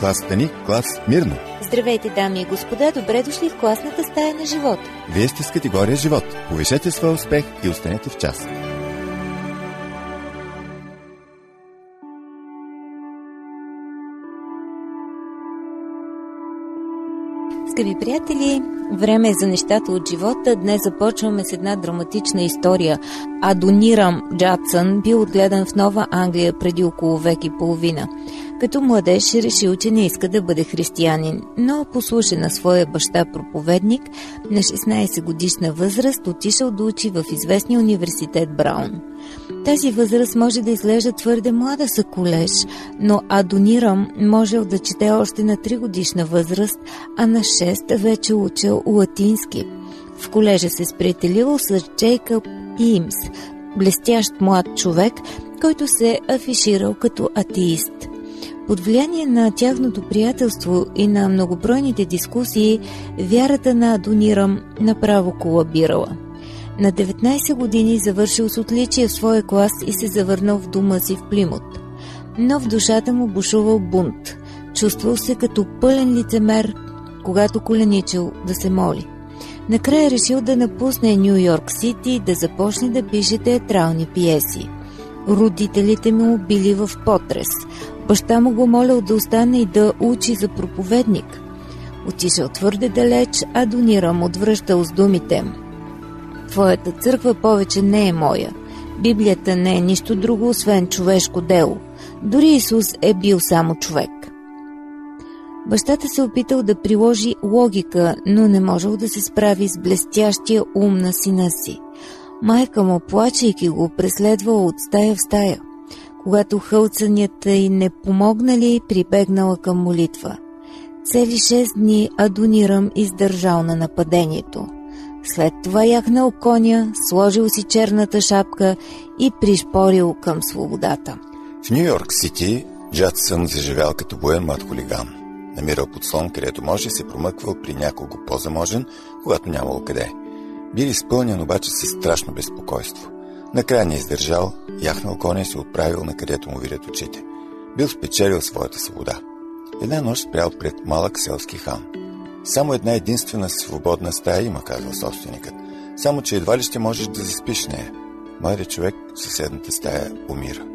класата ни клас Мирно. Здравейте, дами и господа, добре дошли в класната стая на живота. Вие сте с категория живот. Повишете своя успех и останете в час. Скъпи приятели, време е за нещата от живота. Днес започваме с една драматична история. Адонирам Джадсън бил отгледан в Нова Англия преди около век и половина. Като младеж решил, че не иска да бъде християнин, но послуша на своя баща проповедник, на 16 годишна възраст отишъл да учи в известния университет Браун. Тази възраст може да изглежда твърде млада за колеж, но Адонирам можел да чете още на 3 годишна възраст, а на 6 вече учил латински. В колежа се сприятелил с Джейкъб Имс, блестящ млад човек, който се афиширал като атеист. Под влияние на тяхното приятелство и на многобройните дискусии, вярата на Адонирам направо колабирала – на 19 години завършил с отличие в своя клас и се завърнал в дома си в Плимут. Но в душата му бушувал бунт. Чувствал се като пълен лицемер, когато коленичил да се моли. Накрая решил да напусне Нью Йорк Сити и да започне да пише театрални пиеси. Родителите му били в потрес. Баща му го молял да остане и да учи за проповедник. Отишъл твърде далеч, а Донирам отвръщал с думите – Твоята църква повече не е моя. Библията не е нищо друго, освен човешко дело. Дори Исус е бил само човек. Бащата се опитал да приложи логика, но не можел да се справи с блестящия ум на сина си. Майка му, плачейки го, преследвала от стая в стая. Когато хълцанията й не помогнали, прибегнала към молитва. Цели шест дни Адонирам издържал на нападението – след това яхнал коня, сложил си черната шапка и пришпорил към свободата. В Нью Йорк Сити Джадсън заживял като боен млад хулиган. Намирал подслон, където може, се промъквал при някого по-заможен, когато нямало къде. Бил изпълнен обаче със страшно безпокойство. Накрая не издържал, яхнал коня се отправил на където му видят очите. Бил спечелил своята свобода. Една нощ спрял пред малък селски хан – само една единствена свободна стая има, казва собственикът. Само, че едва ли ще можеш да заспиш нея. Младият човек в съседната стая умира.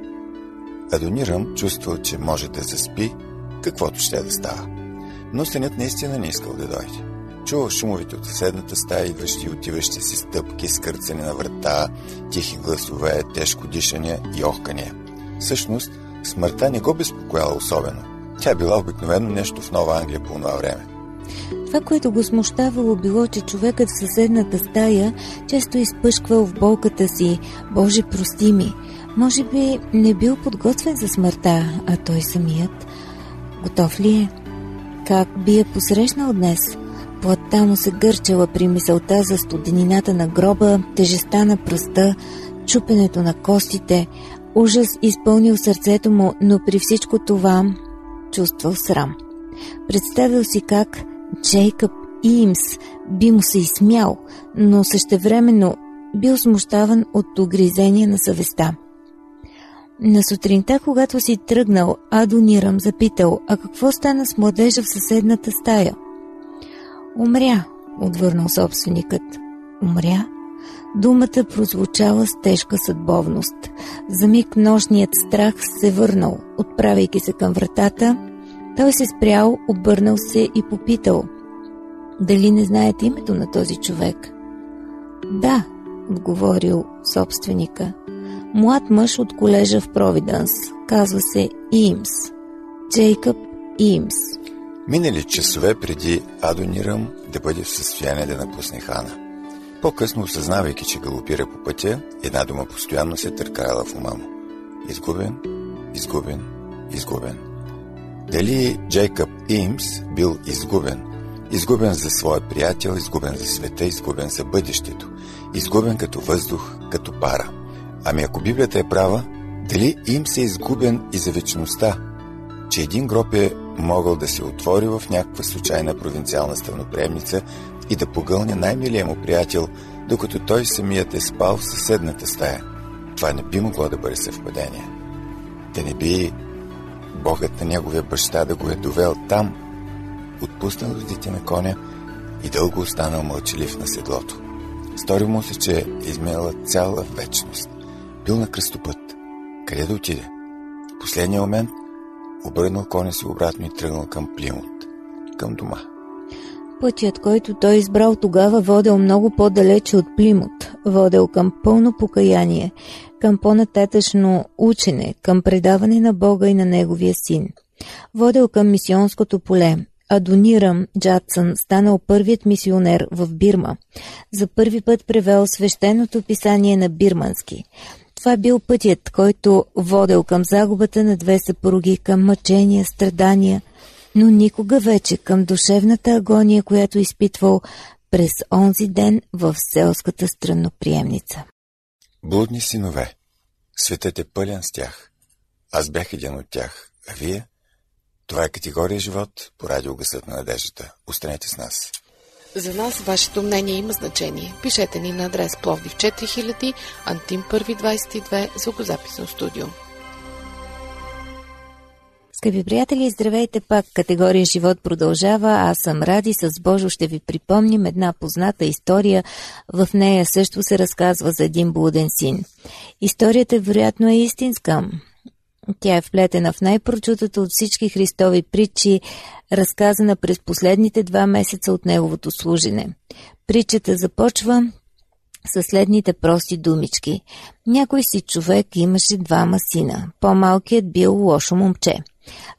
Адонирам чувствал, че може да заспи, каквото ще да става. Но сънят наистина не искал да дойде. Чувал шумовете от съседната стая, идващи и отиващи си стъпки, скърцане на врата, тихи гласове, тежко дишане и охкания. Всъщност, смъртта не го безпокояла особено. Тя била обикновено нещо в Нова Англия по това време. Това, което го смущавало, било, че човекът в съседната стая често изпъшквал в болката си «Боже, прости ми!» Може би не бил подготвен за смъртта, а той самият. Готов ли е? Как би я посрещнал днес? Плътта му се гърчала при мисълта за студенината на гроба, тежеста на пръста, чупенето на костите. Ужас изпълнил сърцето му, но при всичко това чувствал срам. Представил си как Джейкъб Имс би му се изсмял, но същевременно бил смущаван от огризение на съвестта. На сутринта, когато си тръгнал, Адонирам запитал, а какво стана с младежа в съседната стая? Умря, отвърнал собственикът. Умря? Думата прозвучала с тежка съдбовност. За миг нощният страх се върнал, отправяйки се към вратата, той се спрял, обърнал се и попитал дали не знаете името на този човек. Да, отговорил собственика. Млад мъж от колежа в Провиданс. Казва се Имс. Джейкъб Имс. Минали часове преди Адонирам да бъде в състояние да напусне хана. По-късно, осъзнавайки, че галопира по пътя, една дума постоянно се търкаяла в ума му. Изгубен, изгубен, изгубен. Дали Джейкъб Имс бил изгубен? Изгубен за своя приятел, изгубен за света, изгубен за бъдещето. Изгубен като въздух, като пара. Ами ако Библията е права, дали им се е изгубен и за вечността? Че един гроб е могъл да се отвори в някаква случайна провинциална станоприемница и да погълне най-милия му приятел, докато той самият е спал в съседната стая. Това не би могло да бъде съвпадение. Да не би Богът на неговия баща да го е довел там, отпуснал родите на коня и дълго останал мълчалив на седлото. Сторил му се, че е изминала цяла вечност. Бил на кръстопът. Къде да отиде? В последния момент обърнал коня си обратно и тръгнал към Плимут, към дома. Пътят, който той избрал тогава, водел много по-далече от Плимут, водел към пълно покаяние, към по-нататъчно учене, към предаване на Бога и на Неговия син. Водел към мисионското поле, Адонирам Джадсън станал първият мисионер в Бирма. За първи път превел свещеното писание на бирмански. Това бил пътят, който водел към загубата на две съпруги, към мъчения, страдания, но никога вече към душевната агония, която изпитвал през онзи ден в селската странноприемница. Блудни синове, светът е пълен с тях. Аз бях един от тях, а вие? Това е категория живот по радиогъсът на надеждата. Останете с нас. За нас вашето мнение има значение. Пишете ни на адрес Пловдив 4000, Антим 122, звукозаписно студио. Скъпи приятели, здравейте пак! Категория Живот продължава. Аз съм Ради. С Божо ще ви припомним една позната история. В нея също се разказва за един блуден син. Историята вероятно е истинска. Тя е вплетена в най-прочутата от всички Христови притчи, разказана през последните два месеца от неговото служене. Притчата започва със следните прости думички. Някой си човек имаше двама сина. По-малкият бил лошо момче.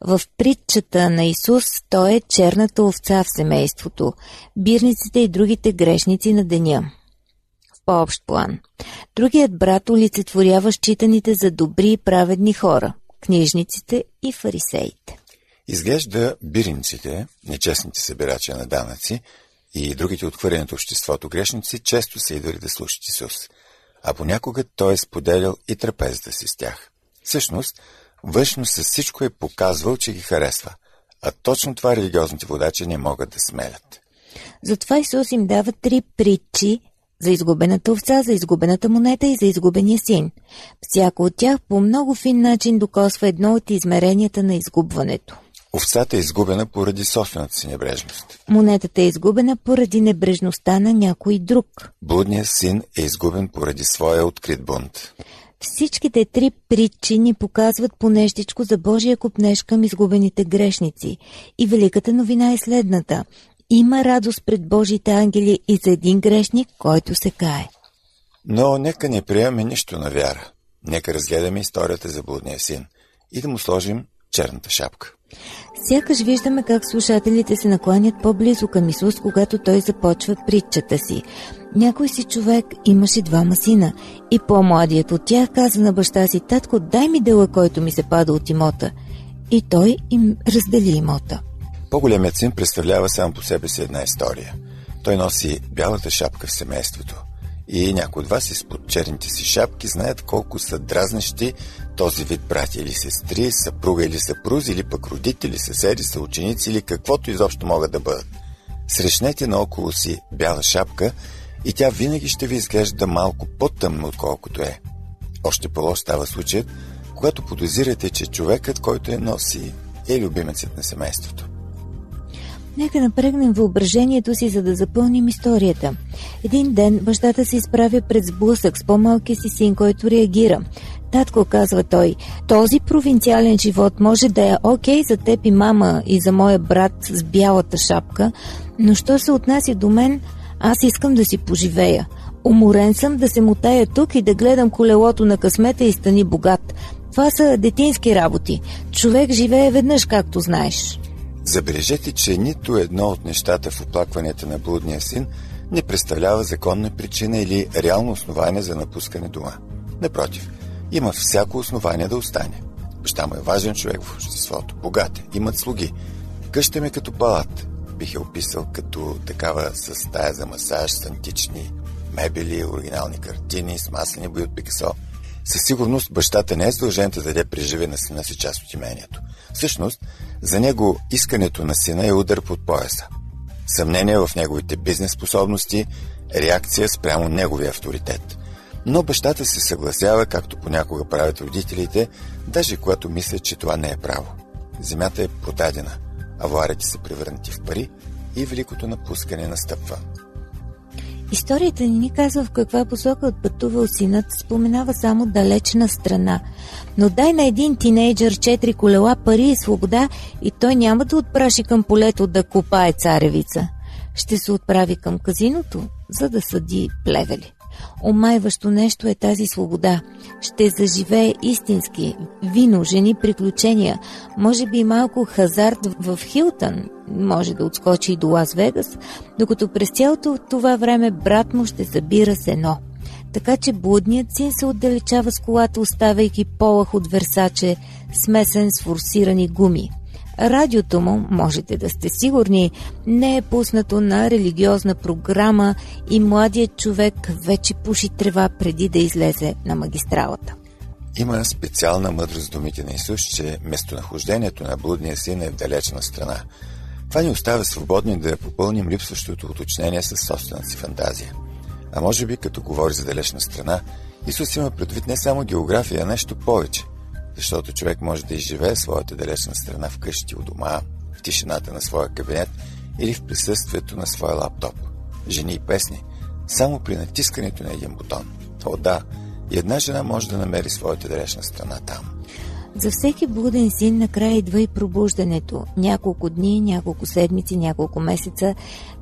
В притчата на Исус той е черната овца в семейството, бирниците и другите грешници на деня по-общ план. Другият брат олицетворява считаните за добри и праведни хора – книжниците и фарисеите. Изглежда биринците, нечестните събирачи на данъци и другите отхвърлени от обществото грешници често са идвали да слушат Исус, а понякога той е споделял и трапезата си с тях. Всъщност, външно с всичко е показвал, че ги харесва, а точно това религиозните водачи не могат да смелят. Затова Исус им дава три притчи за изгубената овца, за изгубената монета и за изгубения син. Всяко от тях по много фин начин докосва едно от измеренията на изгубването. Овцата е изгубена поради собствената си небрежност. Монетата е изгубена поради небрежността на някой друг. Блудният син е изгубен поради своя открит бунт. Всичките три причини показват понещичко за Божия купнеж към изгубените грешници. И великата новина е следната. Има радост пред Божите ангели и за един грешник, който се кае. Но нека не приемаме нищо на вяра. Нека разгледаме историята за блудния син и да му сложим черната шапка. Сякаш виждаме как слушателите се накланят по-близо към Исус, когато той започва притчата си. Някой си човек имаше двама сина и по-младият от тях каза на баща си, татко, дай ми дела, който ми се пада от имота. И той им раздели имота. По-големият син представлява сам по себе си една история. Той носи бялата шапка в семейството. И някои от вас изпод черните си шапки знаят колко са дразнещи този вид братя или сестри, съпруга или съпрузи, или пък родители, съседи, съученици или каквото изобщо могат да бъдат. Срещнете наоколо си бяла шапка и тя винаги ще ви изглежда малко по-тъмно, отколкото е. Още по-лош става случаят, когато подозирате, че човекът, който я носи, е любимецът на семейството. Нека напрегнем въображението си, за да запълним историята. Един ден бащата се изправя пред сблъсък с по-малкия си син, който реагира. Татко, казва той, този провинциален живот може да е окей за теб и мама и за моя брат с бялата шапка, но що се отнася до мен, аз искам да си поживея. Уморен съм да се мутая тук и да гледам колелото на късмета и стани богат. Това са детински работи. Човек живее веднъж, както знаеш. Забележете, че нито едно от нещата в оплакванията на блудния син не представлява законна причина или реално основание за напускане дома. Напротив, има всяко основание да остане. Баща му е важен човек в обществото, богат, имат слуги. Къща ми като палат, бих я описал като такава с стая за масаж, с антични мебели, оригинални картини, с маслени бои от Пикасо. Със сигурност бащата не е задължен да даде преживе на сина си част от имението. Всъщност, за него искането на сина е удар под пояса. Съмнение в неговите бизнес способности, реакция спрямо неговия авторитет. Но бащата се съгласява, както понякога правят родителите, даже когато мислят, че това не е право. земята е продадена, авуарите са превърнати в пари и великото напускане настъпва. Историята ни ни казва в каква посока отпътувал синът, споменава само далечна страна. Но дай на един тинейджър четири колела, пари и свобода и той няма да отпраши към полето да копае царевица. Ще се отправи към казиното, за да съди плевели. Омайващо нещо е тази свобода. Ще заживее истински. Вино, жени, приключения. Може би малко хазарт в Хилтън. Може да отскочи и до Лас Вегас, докато през цялото това време брат му ще събира сено. Така че блудният син се отдалечава с колата, оставяйки полах от Версаче, смесен с форсирани гуми – Радиото му, можете да сте сигурни, не е пуснато на религиозна програма и младият човек вече пуши трева преди да излезе на магистралата. Има специална мъдрост думите на Исус, че местонахождението на блудния син е в далечна страна. Това ни оставя свободни да попълним липсващото уточнение с собствената си фантазия. А може би, като говори за далечна страна, Исус има предвид не само география, а нещо повече – защото човек може да изживее своята далечна страна вкъщи у дома, в тишината на своя кабинет или в присъствието на своя лаптоп. Жени и песни, само при натискането на един бутон. О да, и една жена може да намери своята далечна страна там. За всеки блуден син накрая идва и пробуждането. Няколко дни, няколко седмици, няколко месеца.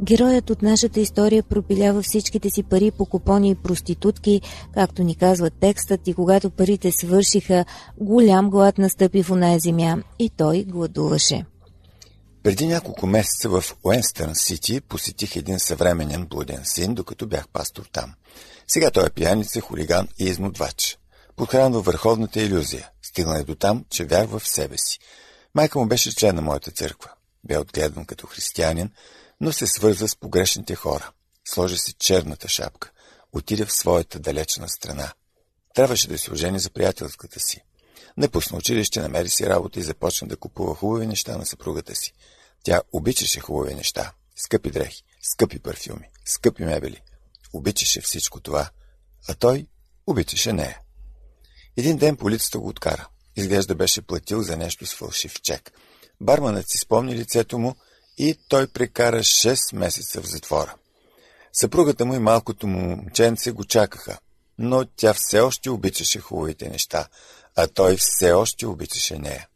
Героят от нашата история пропилява всичките си пари по купони и проститутки, както ни казва текстът, и когато парите свършиха, голям глад настъпи в оная земя и той гладуваше. Преди няколко месеца в Уенстърн Сити посетих един съвременен блуден син, докато бях пастор там. Сега той е пияница, хулиган и измодвач подхранва върховната иллюзия. Стигна е до там, че вярва в себе си. Майка му беше член на моята църква. Бе отгледан като християнин, но се свърза с погрешните хора. Сложи си черната шапка. Отиде в своята далечна страна. Трябваше да се ожени за приятелската си. Не пусна училище, намери си работа и започна да купува хубави неща на съпругата си. Тя обичаше хубави неща. Скъпи дрехи, скъпи парфюми, скъпи мебели. Обичаше всичко това, а той обичаше нея. Един ден полицията го откара. Изглежда беше платил за нещо с фалшив чек. Барманът си спомни лицето му и той прекара 6 месеца в затвора. Съпругата му и малкото му момченце го чакаха, но тя все още обичаше хубавите неща, а той все още обичаше нея.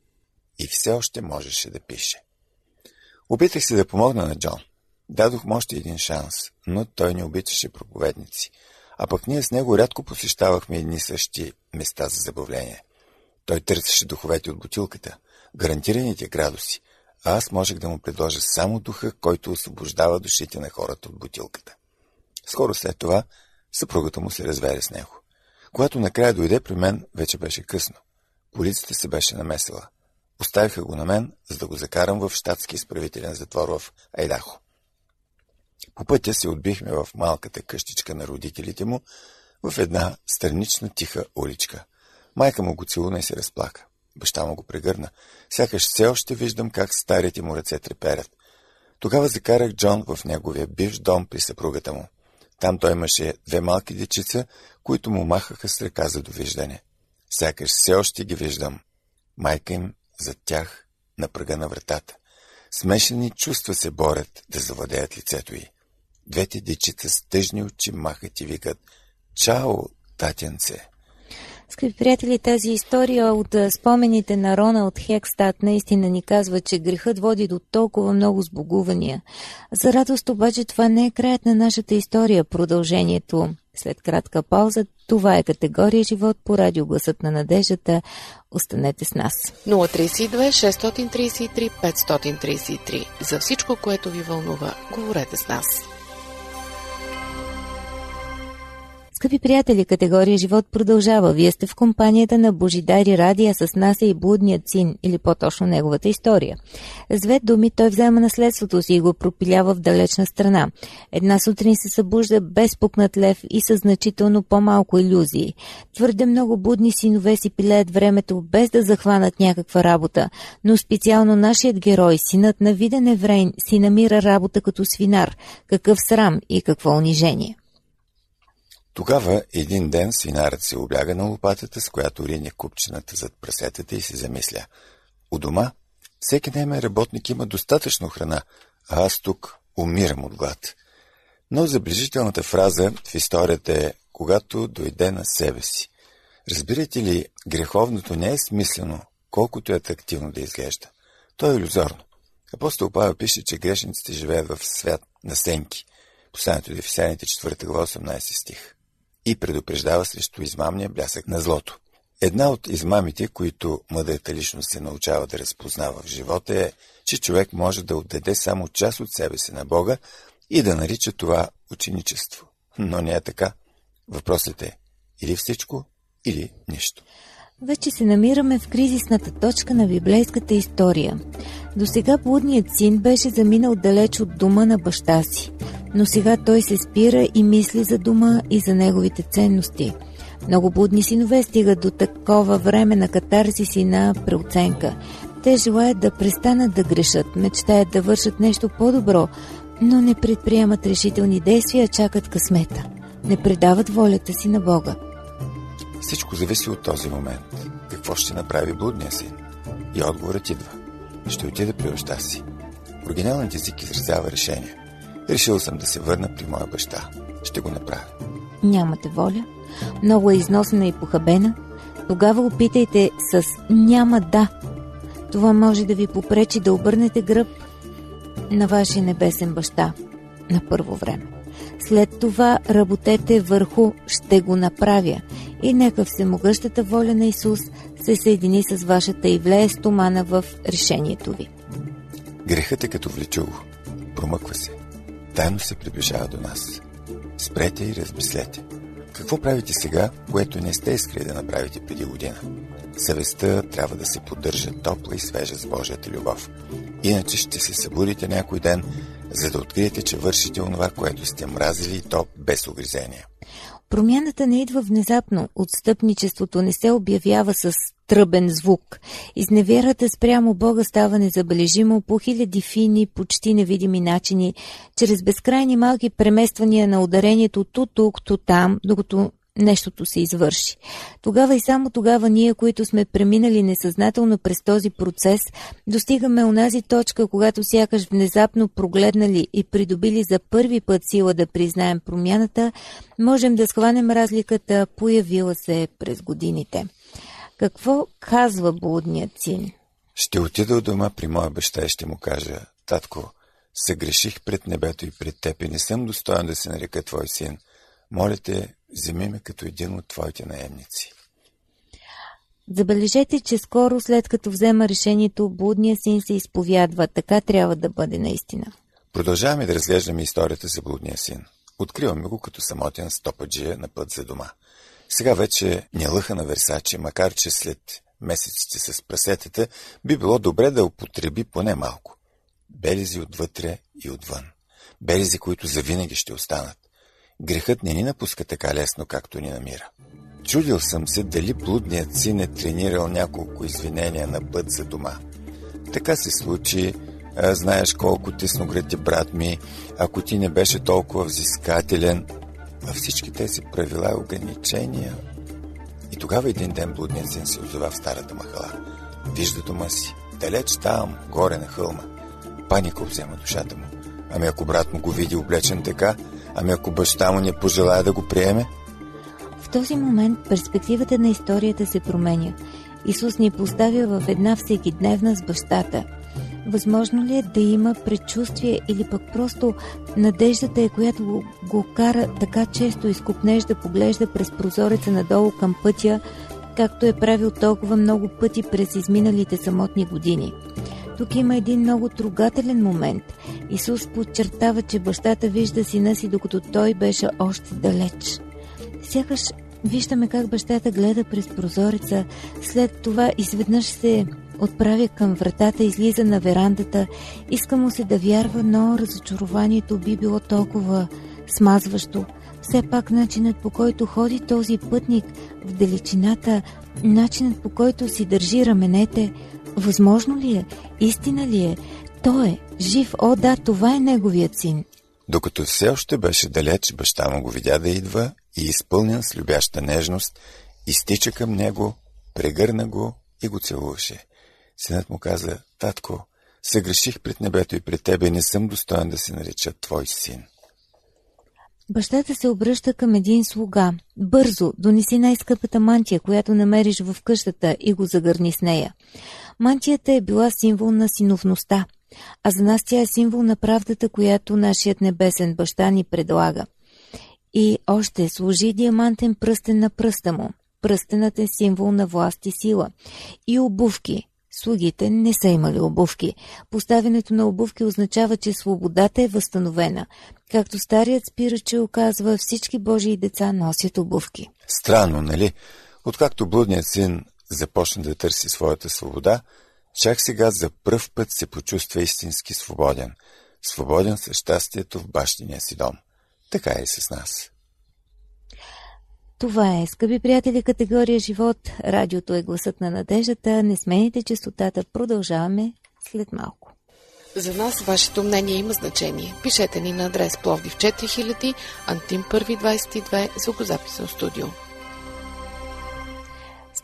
И все още можеше да пише. Опитах се да помогна на Джон. Дадох му още един шанс, но той не обичаше проповедници – а пък ние с него рядко посещавахме едни същи места за забавление. Той търсеше духовете от бутилката, гарантираните градуси, а аз можех да му предложа само духа, който освобождава душите на хората от бутилката. Скоро след това съпругата му се разведе с него. Когато накрая дойде при мен, вече беше късно. Полицията се беше намесила. Оставиха го на мен, за да го закарам в щатски изправителен затвор в Айдахо. По пътя се отбихме в малката къщичка на родителите му, в една странична тиха уличка. Майка му го целуна и се разплака. Баща му го прегърна. Сякаш все още виждам как старите му ръце треперят. Тогава закарах Джон в неговия бивш дом при съпругата му. Там той имаше две малки дечица, които му махаха с ръка за довиждане. Сякаш все още ги виждам. Майка им зад тях на пръга на вратата. Смешени чувства се борят да завладеят лицето й. Двете дечица с тъжни очи махат и викат «Чао, татянце!» Скъпи приятели, тази история от спомените на Рона от Хекстат наистина ни казва, че грехът води до толкова много сбогувания. За радост обаче това не е краят на нашата история. Продължението след кратка пауза, това е категория живот по радиогласът на надеждата. Останете с нас. 032 633 533 За всичко, което ви вълнува, говорете с нас. Скъпи приятели, категория живот продължава. Вие сте в компанията на Божидари Радия с нас е и блудният син, или по-точно неговата история. С две думи той взема наследството си и го пропилява в далечна страна. Една сутрин се събужда без пукнат лев и със значително по-малко иллюзии. Твърде много будни синове си пилеят времето без да захванат някаква работа, но специално нашият герой, синът на виден еврейн, си намира работа като свинар. Какъв срам и какво унижение. Тогава един ден свинарът се обляга на лопатата, с която рине купчината зад прасетата и се замисля. У дома Всеки неме работник има достатъчно храна, а аз тук умирам от глад. Но заближителната фраза в историята е когато дойде на себе си. Разбирате ли, греховното не е смислено, колкото е атрактивно да изглежда. То е иллюзорно. Апостол Павел пише, че грешниците живеят в свят на сенки. Посланието до Ефесяните 4 глава 18 стих. И предупреждава срещу измамния блясък на злото. Една от измамите, които мъдрата личност се научава да разпознава в живота е, че човек може да отдаде само част от себе си на Бога и да нарича това ученичество. Но не е така. Въпросът е или всичко, или нищо. Вече се намираме в кризисната точка на библейската история. До сега блудният син беше заминал далеч от дома на баща си, но сега той се спира и мисли за дома и за неговите ценности. Много блудни синове стигат до такова време на катарзис и на преоценка. Те желаят да престанат да грешат, мечтаят да вършат нещо по-добро, но не предприемат решителни действия, чакат късмета. Не предават волята си на Бога. Всичко зависи от този момент. Какво ще направи блудния син? И отговорът идва. Ще отида при баща си. Оригиналният език изразява решение. Решил съм да се върна при моя баща. Ще го направя. Нямате воля? Много е износена и похабена? Тогава опитайте с «няма да». Това може да ви попречи да обърнете гръб на вашия небесен баща на първо време. След това работете върху «ще го направя» и нека всемогъщата воля на Исус се съедини с вашата и влее стомана в решението ви. Грехът е като влечуго. Промъква се. Тайно се приближава до нас. Спрете и размислете. Какво правите сега, което не сте искали да направите преди година? Съвестта трябва да се поддържа топла и свежа с Божията любов. Иначе ще се събудите някой ден, за да откриете, че вършите онова, което сте мразили и то без огризения. Промяната не идва внезапно, отстъпничеството не се обявява с тръбен звук. Изневярата спрямо Бога става незабележимо по хиляди фини, почти невидими начини, чрез безкрайни малки премествания на ударението ту тук, ту там, докато нещото се извърши. Тогава и само тогава ние, които сме преминали несъзнателно през този процес, достигаме онази точка, когато сякаш внезапно прогледнали и придобили за първи път сила да признаем промяната, можем да схванем разликата, появила се през годините. Какво казва блудният син? Ще отида от дома при моя баща и ще му кажа, татко, съгреших пред небето и пред теб и не съм достоен да се нарека твой син. Моля те, вземи ме като един от твоите наемници. Забележете, че скоро след като взема решението, блудния син се изповядва. Така трябва да бъде наистина. Продължаваме да разглеждаме историята за блудния син. Откриваме го като самотен стопаджия на път за дома. Сега вече не лъха на Версаче, макар че след месеците с прасетата би било добре да употреби поне малко. Белези отвътре и отвън. Белези, които завинаги ще останат. Грехът не ни напуска така лесно, както ни намира. Чудил съм се дали блудният син е тренирал няколко извинения на път за дома. Така се случи, а, знаеш колко тесногръд е брат ми, ако ти не беше толкова взискателен, а всички тези правила и ограничения. И тогава един ден блудният син се озова в старата махала. Вижда дома си, далеч там, горе на хълма. Паника взема душата му. Ами ако брат му го види облечен така, Ами ако баща му не пожелая да го приеме? В този момент перспективата на историята се променя. Исус ни поставя в една всекидневна с бащата. Възможно ли е да има предчувствие или пък просто надеждата е, която го, го кара така често изкупнеж да поглежда през прозореца надолу към пътя, както е правил толкова много пъти през изминалите самотни години. Тук има един много трогателен момент. Исус подчертава, че бащата вижда сина си, докато той беше още далеч. Сякаш виждаме как бащата гледа през прозореца, след това изведнъж се отправя към вратата, излиза на верандата, иска му се да вярва, но разочарованието би било толкова смазващо. Все пак начинът по който ходи този пътник в далечината, начинът по който си държи раменете, Възможно ли е? Истина ли е? Той е жив. О, да, това е неговият син. Докато все още беше далеч, баща му го видя да идва и изпълнен с любяща нежност, изтича към него, прегърна го и го целуваше. Синът му каза, татко, съгреших пред небето и пред тебе и не съм достоен да се нареча твой син. Бащата се обръща към един слуга. Бързо, донеси най-скъпата мантия, която намериш в къщата и го загърни с нея. Мантията е била символ на синовността, а за нас тя е символ на правдата, която нашият небесен баща ни предлага. И още служи диамантен пръстен на пръста му. Пръстенът е символ на власт и сила. И обувки. Слугите не са имали обувки. Поставянето на обувки означава, че свободата е възстановена. Както старият спираче оказва, всички Божии деца носят обувки. Странно, нали? Откакто блудният син започна да търси своята свобода, чак сега за пръв път се почувства истински свободен. Свободен със щастието в бащиния си дом. Така е и с нас. Това е, скъпи приятели, категория живот. Радиото е гласът на надеждата. Не смените частотата. Продължаваме след малко. За нас вашето мнение има значение. Пишете ни на адрес Пловдив 4000, Антим 1 22, звукозаписно студио.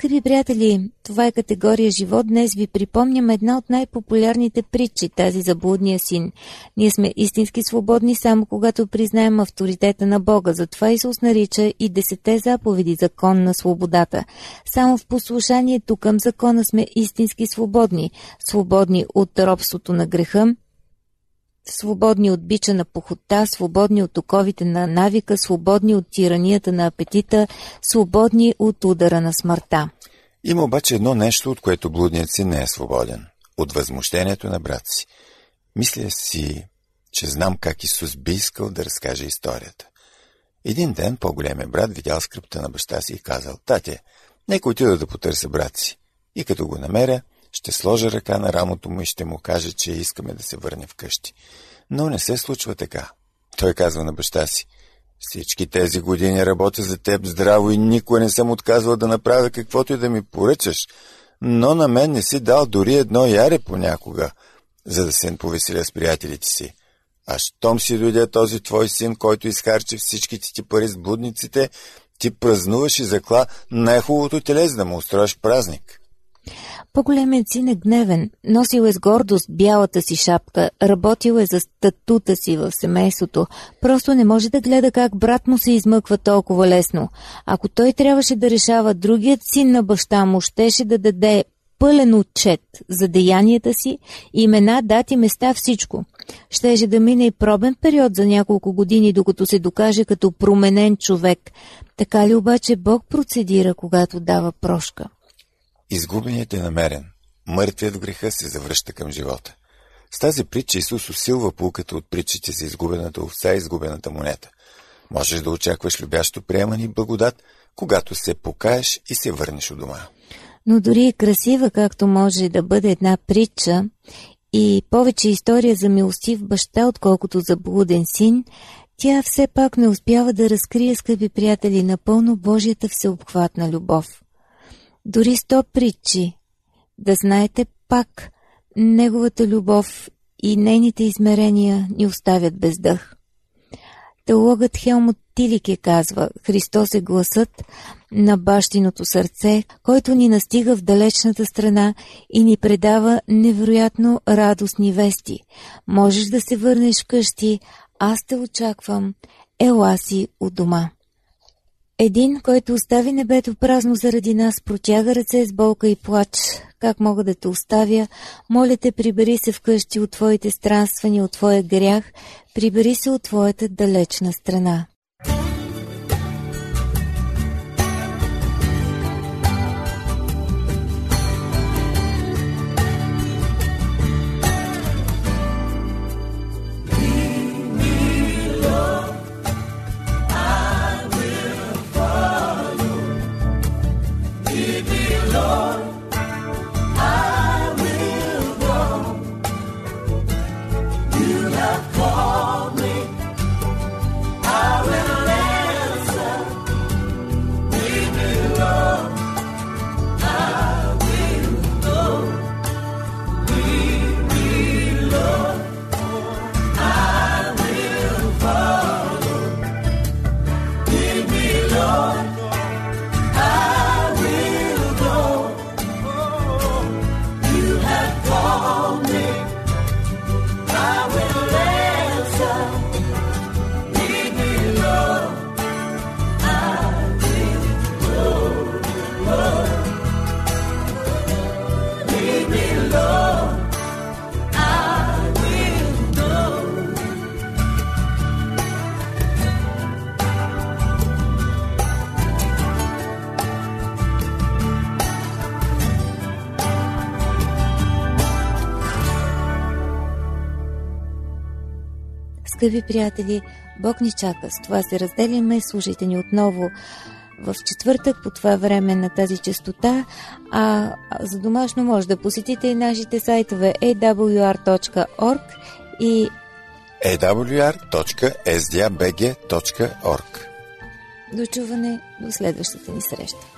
Скъпи приятели, това е категория живот. Днес ви припомням една от най-популярните притчи, тази за блудния син. Ние сме истински свободни само когато признаем авторитета на Бога. Затова Исус нарича и десете заповеди закон на свободата. Само в послушанието към закона сме истински свободни. Свободни от робството на греха, свободни от бича на похота, свободни от оковите на навика, свободни от тиранията на апетита, свободни от удара на смъртта. Има обаче едно нещо, от което блудният си не е свободен. От възмущението на брат си. Мисля си, че знам как Исус би искал да разкаже историята. Един ден по-големия брат видял скръпта на баща си и казал, «Тате, нека отида да потърся брат си. И като го намеря, ще сложа ръка на рамото му и ще му каже, че искаме да се върне вкъщи. Но не се случва така. Той казва на баща си, всички тези години работя за теб здраво и никой не съм отказвал да направя каквото и да ми поръчаш, но на мен не си дал дори едно яре понякога, за да се повеселя с приятелите си. А щом си дойде този твой син, който изхарчи всичките ти пари с блудниците, ти празнуваш и закла най-хубавото теле, да му устроиш празник. По-големият син е гневен, носил е с гордост бялата си шапка, работил е за статута си в семейството. Просто не може да гледа как брат му се измъква толкова лесно. Ако той трябваше да решава, другият син на баща му щеше да даде пълен отчет за деянията си, имена, дати, места, всичко. Щеше да мине и пробен период за няколко години, докато се докаже като променен човек. Така ли обаче Бог процедира, когато дава прошка? Изгубеният е намерен. Мъртвият в греха се завръща към живота. С тази притча Исус усилва пулката от притчите за изгубената овца и изгубената монета. Можеш да очакваш любящо приемане и благодат, когато се покаеш и се върнеш у дома. Но дори и красива, както може да бъде една притча и повече история за милостив баща, отколкото за блуден син, тя все пак не успява да разкрие, скъпи приятели, напълно Божията всеобхватна любов дори сто притчи, да знаете пак, неговата любов и нейните измерения ни оставят без дъх. Теологът Хелмут Тилике казва, Христос е гласът на бащиното сърце, който ни настига в далечната страна и ни предава невероятно радостни вести. Можеш да се върнеш вкъщи, аз те очаквам, ела си у дома. Един, който остави небето празно заради нас, протяга ръце с болка и плач. Как мога да те оставя? Моля те, прибери се вкъщи от твоите странствания, от твоя грях, прибери се от твоята далечна страна. Скъпи приятели, Бог ни чака. С това се разделяме. Слушайте ни отново в четвъртък по това време на тази частота, а за домашно може да посетите и нашите сайтове awr.org и awr.sdabg.org До чуване до следващата ни среща.